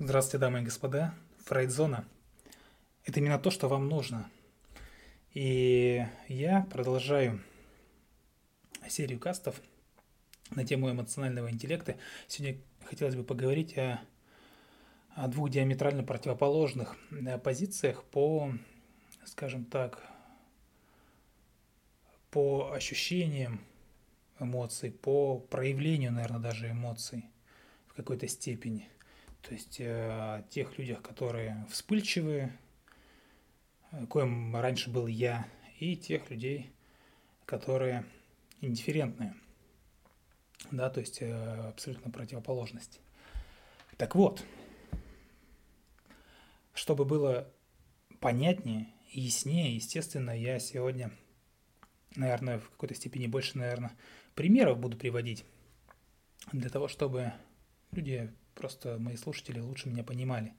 Здравствуйте, дамы и господа. Фрейдзона. Это именно то, что вам нужно. И я продолжаю серию кастов на тему эмоционального интеллекта. Сегодня хотелось бы поговорить о, о двух диаметрально противоположных э, позициях по, скажем так, по ощущениям эмоций, по проявлению, наверное, даже эмоций в какой-то степени – то есть э, тех людях, которые вспыльчивые, э, коим раньше был я, и тех людей, которые индифферентные. Да, то есть э, абсолютно противоположность. Так вот, чтобы было понятнее и яснее, естественно, я сегодня, наверное, в какой-то степени больше, наверное, примеров буду приводить для того, чтобы люди просто мои слушатели лучше меня понимали.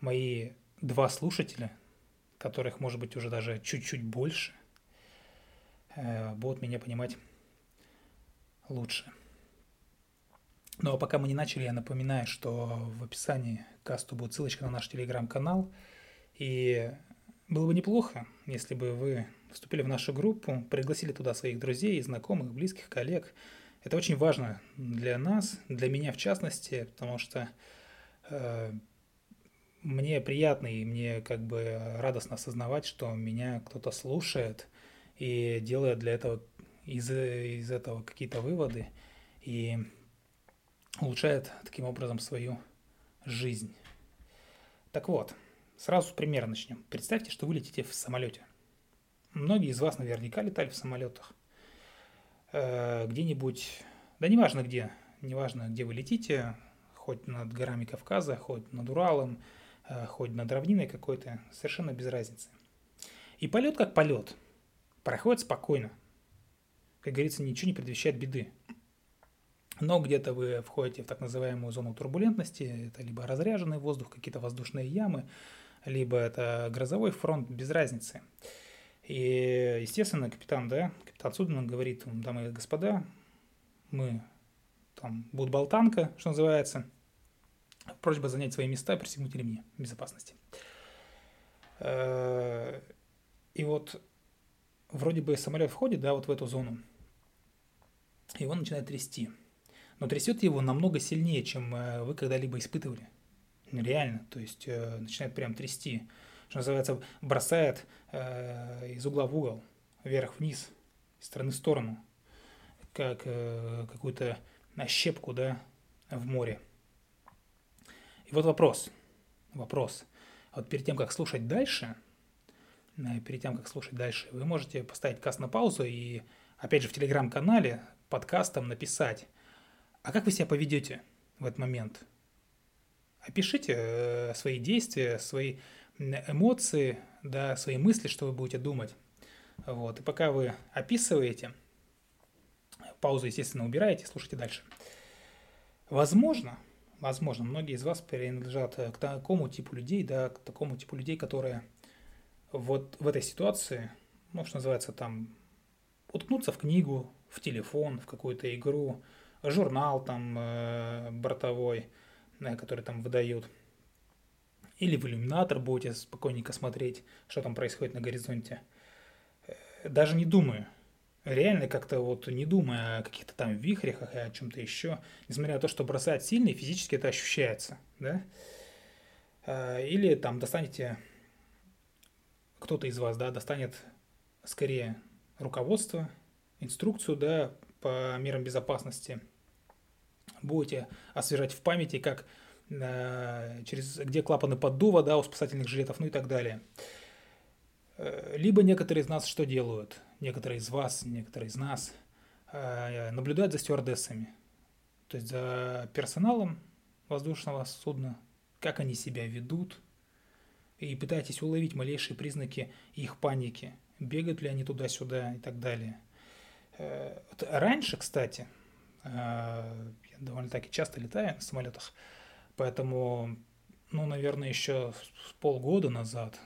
Мои два слушателя, которых может быть уже даже чуть-чуть больше, э, будут меня понимать лучше. Но пока мы не начали, я напоминаю, что в описании к касту будет ссылочка на наш телеграм-канал. И было бы неплохо, если бы вы вступили в нашу группу, пригласили туда своих друзей, знакомых, близких, коллег – это очень важно для нас, для меня в частности, потому что э, мне приятно и мне как бы радостно осознавать, что меня кто-то слушает и делает для этого из, из этого какие-то выводы и улучшает таким образом свою жизнь. Так вот, сразу с начнем. Представьте, что вы летите в самолете. Многие из вас наверняка летали в самолетах. Э, где-нибудь, да неважно где, неважно где вы летите, хоть над горами Кавказа, хоть над Уралом, э, хоть над равниной какой-то, совершенно без разницы. И полет как полет, проходит спокойно. Как говорится, ничего не предвещает беды. Но где-то вы входите в так называемую зону турбулентности, это либо разряженный воздух, какие-то воздушные ямы, либо это грозовой фронт, без разницы. И, естественно, капитан, да, капитан судна говорит, дамы и господа, мы там будут болтанка, что называется, просьба занять свои места и пристегнуть ремни безопасности. Э, и вот вроде бы самолет входит, да, вот в эту зону, и он начинает трясти. Но трясет его намного сильнее, чем э, вы когда-либо испытывали. Реально, то есть э, начинает прям трясти что называется, бросает э, из угла в угол, вверх-вниз, из стороны в сторону, как э, какую-то щепку, да, в море. И вот вопрос, вопрос. Вот перед тем, как слушать дальше, э, перед тем, как слушать дальше, вы можете поставить каст на паузу и, опять же, в телеграм-канале подкастом написать, а как вы себя поведете в этот момент? Опишите э, свои действия, свои эмоции, да, свои мысли, что вы будете думать. Вот. И пока вы описываете, паузу, естественно, убираете, слушайте дальше. Возможно, возможно, многие из вас принадлежат к такому типу людей, да, к такому типу людей, которые вот в этой ситуации, ну, что называется, там, уткнуться в книгу, в телефон, в какую-то игру, журнал там э, бортовой, э, который там выдают – или в иллюминатор будете спокойненько смотреть, что там происходит на горизонте. Э, даже не думаю. Реально как-то вот не думая о каких-то там вихрях и о чем-то еще, несмотря на то, что бросает сильно, и физически это ощущается, да? Э, или там достанете, кто-то из вас, да, достанет скорее руководство, инструкцию, да, по мерам безопасности. Будете освежать в памяти, как через, где клапаны поддува, да, у спасательных жилетов, ну и так далее. Э, либо некоторые из нас что делают? Некоторые из вас, некоторые из нас э, наблюдают за стюардессами, то есть за персоналом воздушного судна, как они себя ведут, и пытаетесь уловить малейшие признаки их паники, бегают ли они туда-сюда и так далее. Э, раньше, кстати, я довольно-таки часто летаю на самолетах, Поэтому, ну, наверное, еще полгода назад,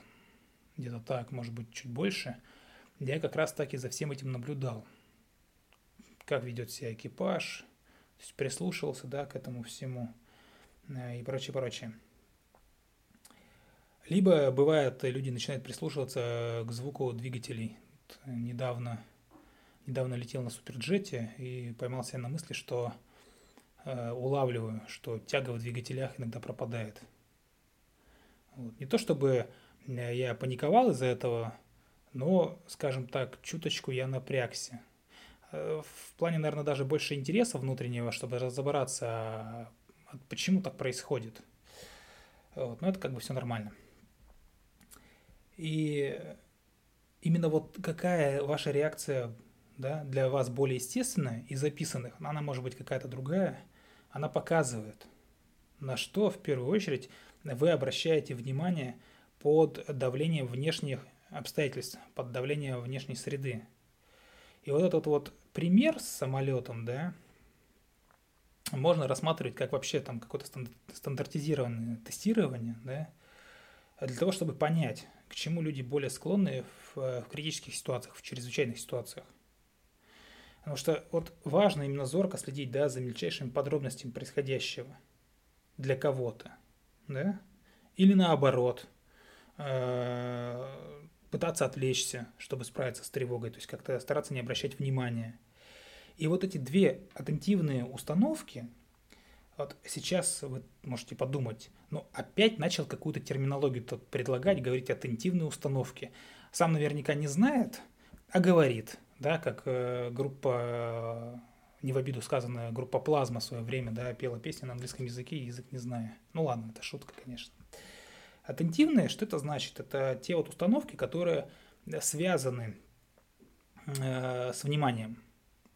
где-то так, может быть, чуть больше, я как раз таки за всем этим наблюдал. Как ведет себя экипаж, то есть прислушивался, да, к этому всему. и прочее, прочее. Либо бывает, люди начинают прислушиваться к звуку двигателей. недавно, недавно летел на суперджете и поймался на мысли, что э, улавливаю, что тяга в двигателях иногда пропадает. Вот. Не то чтобы э, я паниковал из-за этого, но, скажем так, чуточку я напрягся. Э, в плане, наверное, даже больше интереса внутреннего, чтобы разобраться, а почему так происходит. Вот. Но это как бы все нормально. И именно вот какая ваша реакция да, для вас более естественная из записанных, она может быть какая-то другая, она показывает, на что в первую очередь вы обращаете внимание под давлением внешних обстоятельств, под давлением внешней среды. И вот этот вот пример с самолетом, да, можно рассматривать как вообще там какое-то стандартизированное тестирование, да, для того, чтобы понять, к чему люди более склонны в, э, в критических ситуациях, в чрезвычайных ситуациях. Потому что вот важно именно зорко следить да, за мельчайшими подробностями происходящего для кого-то. Да? Или наоборот, э, пытаться отвлечься, чтобы справиться с тревогой, то есть как-то стараться не обращать внимания. И вот эти две атентивные установки, вот сейчас вы можете подумать, ну, опять начал какую-то терминологию тут предлагать, говорить атентивные установки. Сам наверняка не знает, а говорит, да, как э, группа, не в обиду сказанная, группа Плазма в свое время, да, пела песни на английском языке, язык не зная. Ну ладно, это шутка, конечно. Атентивные, что это значит? Это те вот установки, которые связаны э, с вниманием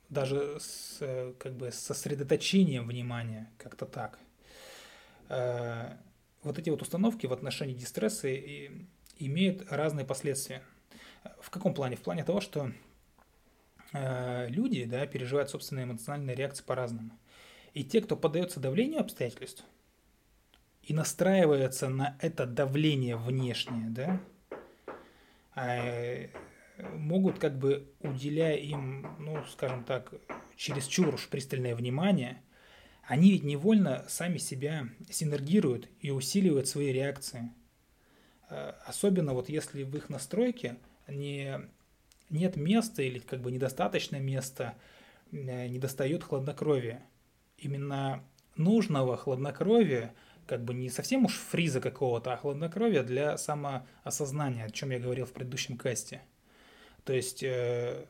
даже с э, как бы сосредоточением внимания, как-то так. Э, вот эти вот установки в отношении дистресса и имеют разные последствия. В каком плане? В плане того, что люди да, переживают собственные эмоциональные реакции по-разному. И те, кто поддается давлению обстоятельств и настраивается на это давление внешнее, да, могут как бы, уделяя им, ну, скажем так, чересчур уж пристальное внимание, они ведь невольно сами себя синергируют и усиливают свои реакции. Э, особенно вот если в их настройке не, нет места или как бы недостаточно места, э, недостает хладнокровия. Именно нужного хладнокровия, как бы не совсем уж фриза какого-то, а хладнокровия для самоосознания, о чем я говорил в предыдущем касте – то есть э,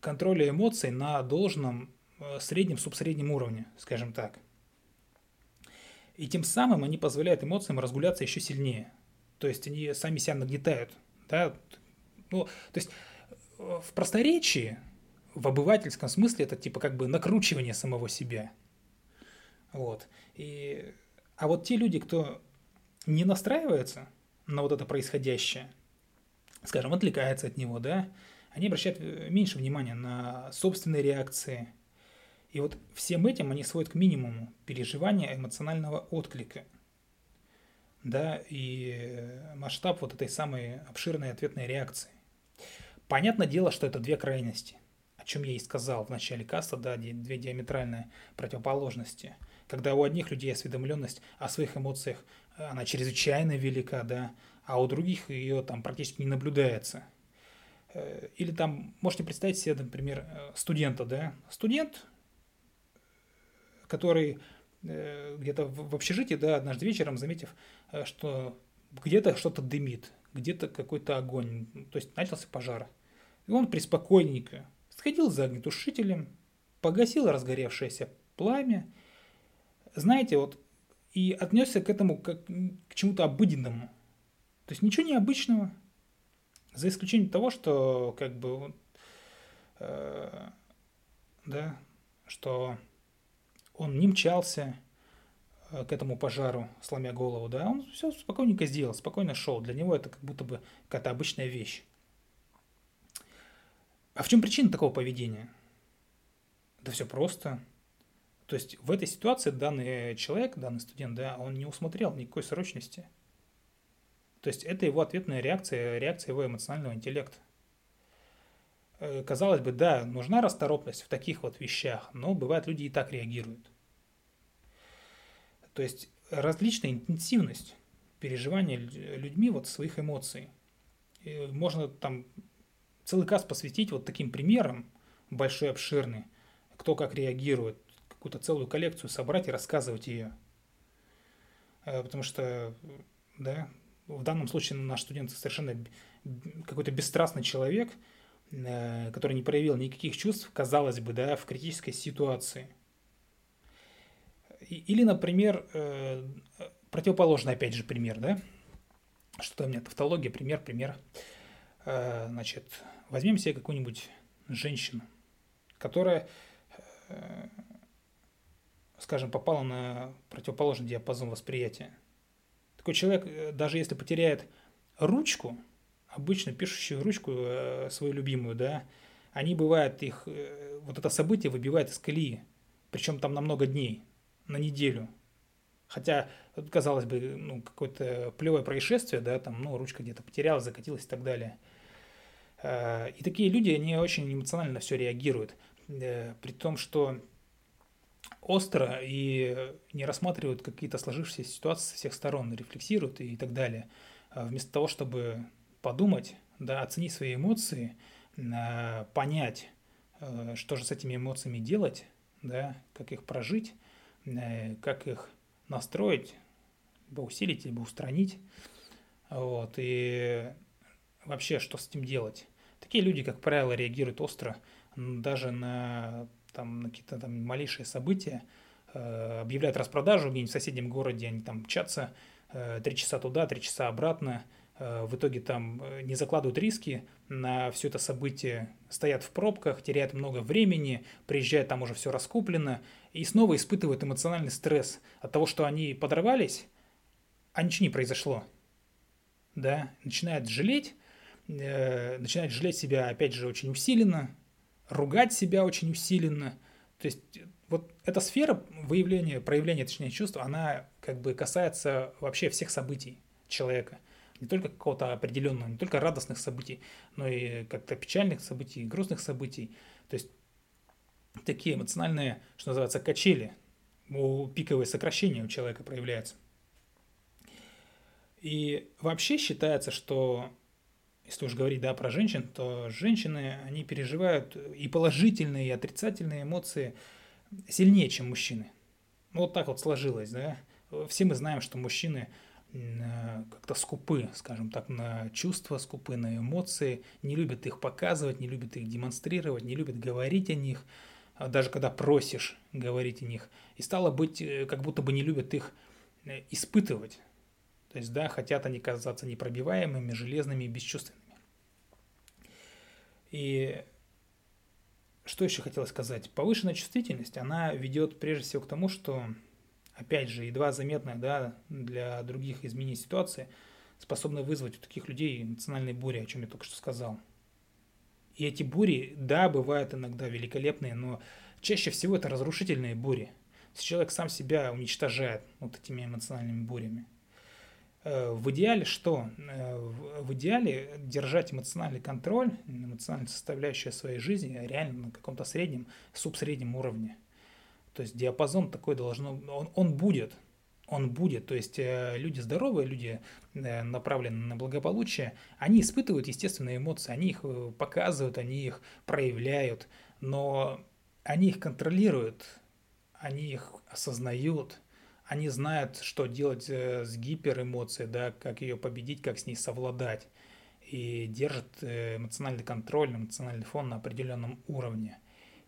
контроля эмоций на должном э, среднем, субсреднем уровне, скажем так. И тем самым они позволяют эмоциям разгуляться еще сильнее. То есть они сами себя нагнетают. Да? Ну, то есть в просторечии, в обывательском смысле, это типа как бы накручивание самого себя. Вот. И, а вот те люди, кто не настраивается на вот это происходящее – скажем, отвлекается от него, да, они обращают э, меньше внимания на собственные реакции. И вот всем этим они сводят к минимуму переживания эмоционального отклика. Да, и э, масштаб вот этой самой обширной ответной реакции. Понятное дело, что это две крайности, о чем я и сказал в начале каста, да, две диаметральные противоположности. Когда у одних людей осведомленность о своих эмоциях, э, она чрезвычайно велика, да, а у других ее там практически не наблюдается. Э, или там, можете представить себе, например, э, студента, да, студент, который где-то в общежитии, да, однажды вечером, заметив, что где-то что-то дымит, где-то какой-то огонь, то есть начался пожар. И он приспокойненько сходил за огнетушителем, погасил разгоревшееся пламя, знаете, вот, и отнесся к этому как к чему-то обыденному. То есть ничего необычного, за исключением того, что как бы э, да, что он не мчался к этому пожару, сломя голову, да, он все спокойненько сделал, спокойно шел. Для него это как будто бы какая-то обычная вещь. А в чем причина такого поведения? Да все просто. То есть в этой ситуации данный человек, данный студент, да, он не усмотрел никакой срочности – то есть это его ответная реакция, реакция его эмоционального интеллекта. Э, казалось бы, да, нужна расторопность в таких вот вещах, но бывает люди и так реагируют. То есть различная интенсивность переживания людьми вот своих эмоций. И можно там целый каст посвятить вот таким примерам, большой, обширный, кто как реагирует, какую-то целую коллекцию собрать и рассказывать ее. Э, потому что, да, в данном случае наш студент совершенно какой-то бесстрастный человек, э, который не проявил никаких чувств, казалось бы, да, в критической ситуации. Или, например, э, противоположный, опять же, пример, да, что у меня тавтология, пример, пример. Значит, возьмем себе какую-нибудь женщину, которая, скажем, попала на противоположный диапазон восприятия – такой человек, э, даже если потеряет ручку, обычно пишущую ручку э, свою любимую, да, они бывают их, э, вот это событие выбивает из колеи, причем там на много дней, на неделю. Хотя, казалось бы, ну, какое-то плевое происшествие, да, там, ну, ручка где-то потерялась, закатилась и так далее. И такие люди, они очень эмоционально все реагируют. При том, что остро и не рассматривают какие-то сложившиеся ситуации со всех сторон, рефлексируют и так далее. А вместо того, чтобы подумать, да, оценить свои эмоции, понять, что же с этими эмоциями делать, да, как их прожить, как их настроить, либо усилить, либо устранить. Вот, и вообще, что с этим делать. Такие люди, как правило, реагируют остро даже на там на какие-то там малейшие события, э, объявляют распродажу где-нибудь в соседнем городе, они там мчатся, э, три часа туда, три часа обратно, э, в итоге там не закладывают риски на все это событие, стоят в пробках, теряют много времени, приезжают, там уже все раскуплено, и снова испытывают эмоциональный стресс от того, что они подорвались, а ничего не произошло. Да, начинают жалеть, начинают жалеть себя, опять же, очень усиленно, ругать себя очень усиленно. То есть вот эта сфера выявления, проявления, точнее, чувств, она как бы касается вообще всех событий человека. Не только какого-то определенного, не только радостных событий, но и как-то печальных событий, грустных событий. То есть такие эмоциональные, что называется, качели, у пиковые сокращения у человека проявляются. И вообще считается, что если уж говорить да, про женщин, то женщины, они переживают и положительные, и отрицательные эмоции сильнее, чем мужчины. Ну, вот так вот сложилось, да. Все мы знаем, что мужчины как-то скупы, скажем так, на чувства, скупы на эмоции, не любят их показывать, не любят их демонстрировать, не любят говорить о них, а даже когда просишь говорить о них. И стало быть, э, как будто бы не любят их э, испытывать. То есть, да, хотят они казаться непробиваемыми, железными и бесчувственными. И что еще хотелось сказать? Повышенная чувствительность, она ведет прежде всего к тому, что, опять же, едва заметная да, для других изменений ситуации, способна вызвать у таких людей эмоциональные бури, о чем я только что сказал. И эти бури, да, бывают иногда великолепные, но чаще всего это разрушительные бури. Человек сам себя уничтожает вот этими эмоциональными бурями. Э, в идеале что? Э, в идеале держать эмоциональный контроль, эмоциональную составляющую своей жизни реально на каком-то среднем, субсреднем уровне. То есть диапазон такой должен, он, он будет, он будет. То есть э, люди здоровые, люди направленные на благополучие, они испытывают естественные эмоции, они их показывают, они их проявляют, но они их контролируют, они их осознают – они знают, что делать э, с гиперэмоцией, да, как ее победить, как с ней совладать. И держат э, эмоциональный контроль, эмоциональный фон на определенном уровне.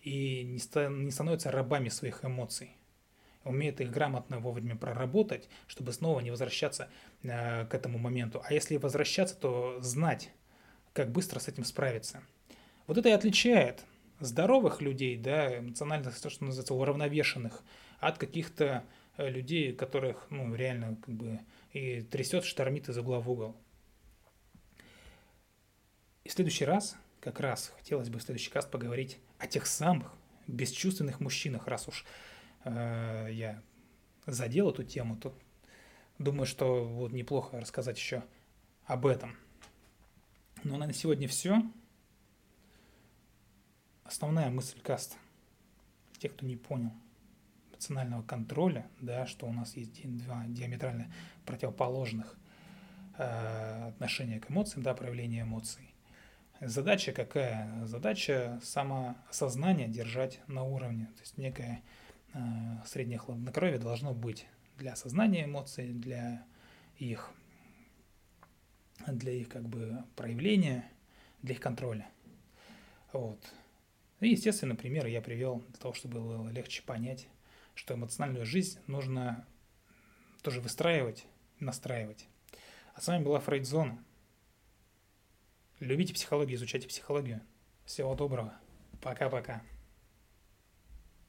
И не, ста- не становятся рабами своих эмоций. Умеют их грамотно вовремя проработать, чтобы снова не возвращаться э, к этому моменту. А если возвращаться, то знать, как быстро с этим справиться. Вот это и отличает здоровых людей, да, эмоционально, то, что называется, уравновешенных, от каких-то Э, людей, которых, ну, реально, как бы, и трясет, штормит из угла в угол. И в следующий раз, как раз, хотелось бы в следующий каст поговорить о тех самых бесчувственных мужчинах, раз уж э, я задел эту тему, то думаю, что вот неплохо рассказать еще об этом. Ну, на сегодня все. Основная мысль каста. Те, кто не понял – эмоционального контроля, да, что у нас есть два диаметрально противоположных э, отношения к эмоциям, да, проявления эмоций. Задача какая? Задача самоосознание держать на уровне. То есть некое э, среднее хладнокровие должно быть для осознания эмоций, для их, для их как бы проявления, для их контроля. Вот. И, естественно, примеры я привел для того, чтобы было легче понять, что эмоциональную жизнь нужно тоже выстраивать, настраивать. А с вами была Фрейдзона. Любите психологию, изучайте психологию. Всего доброго. Пока-пока.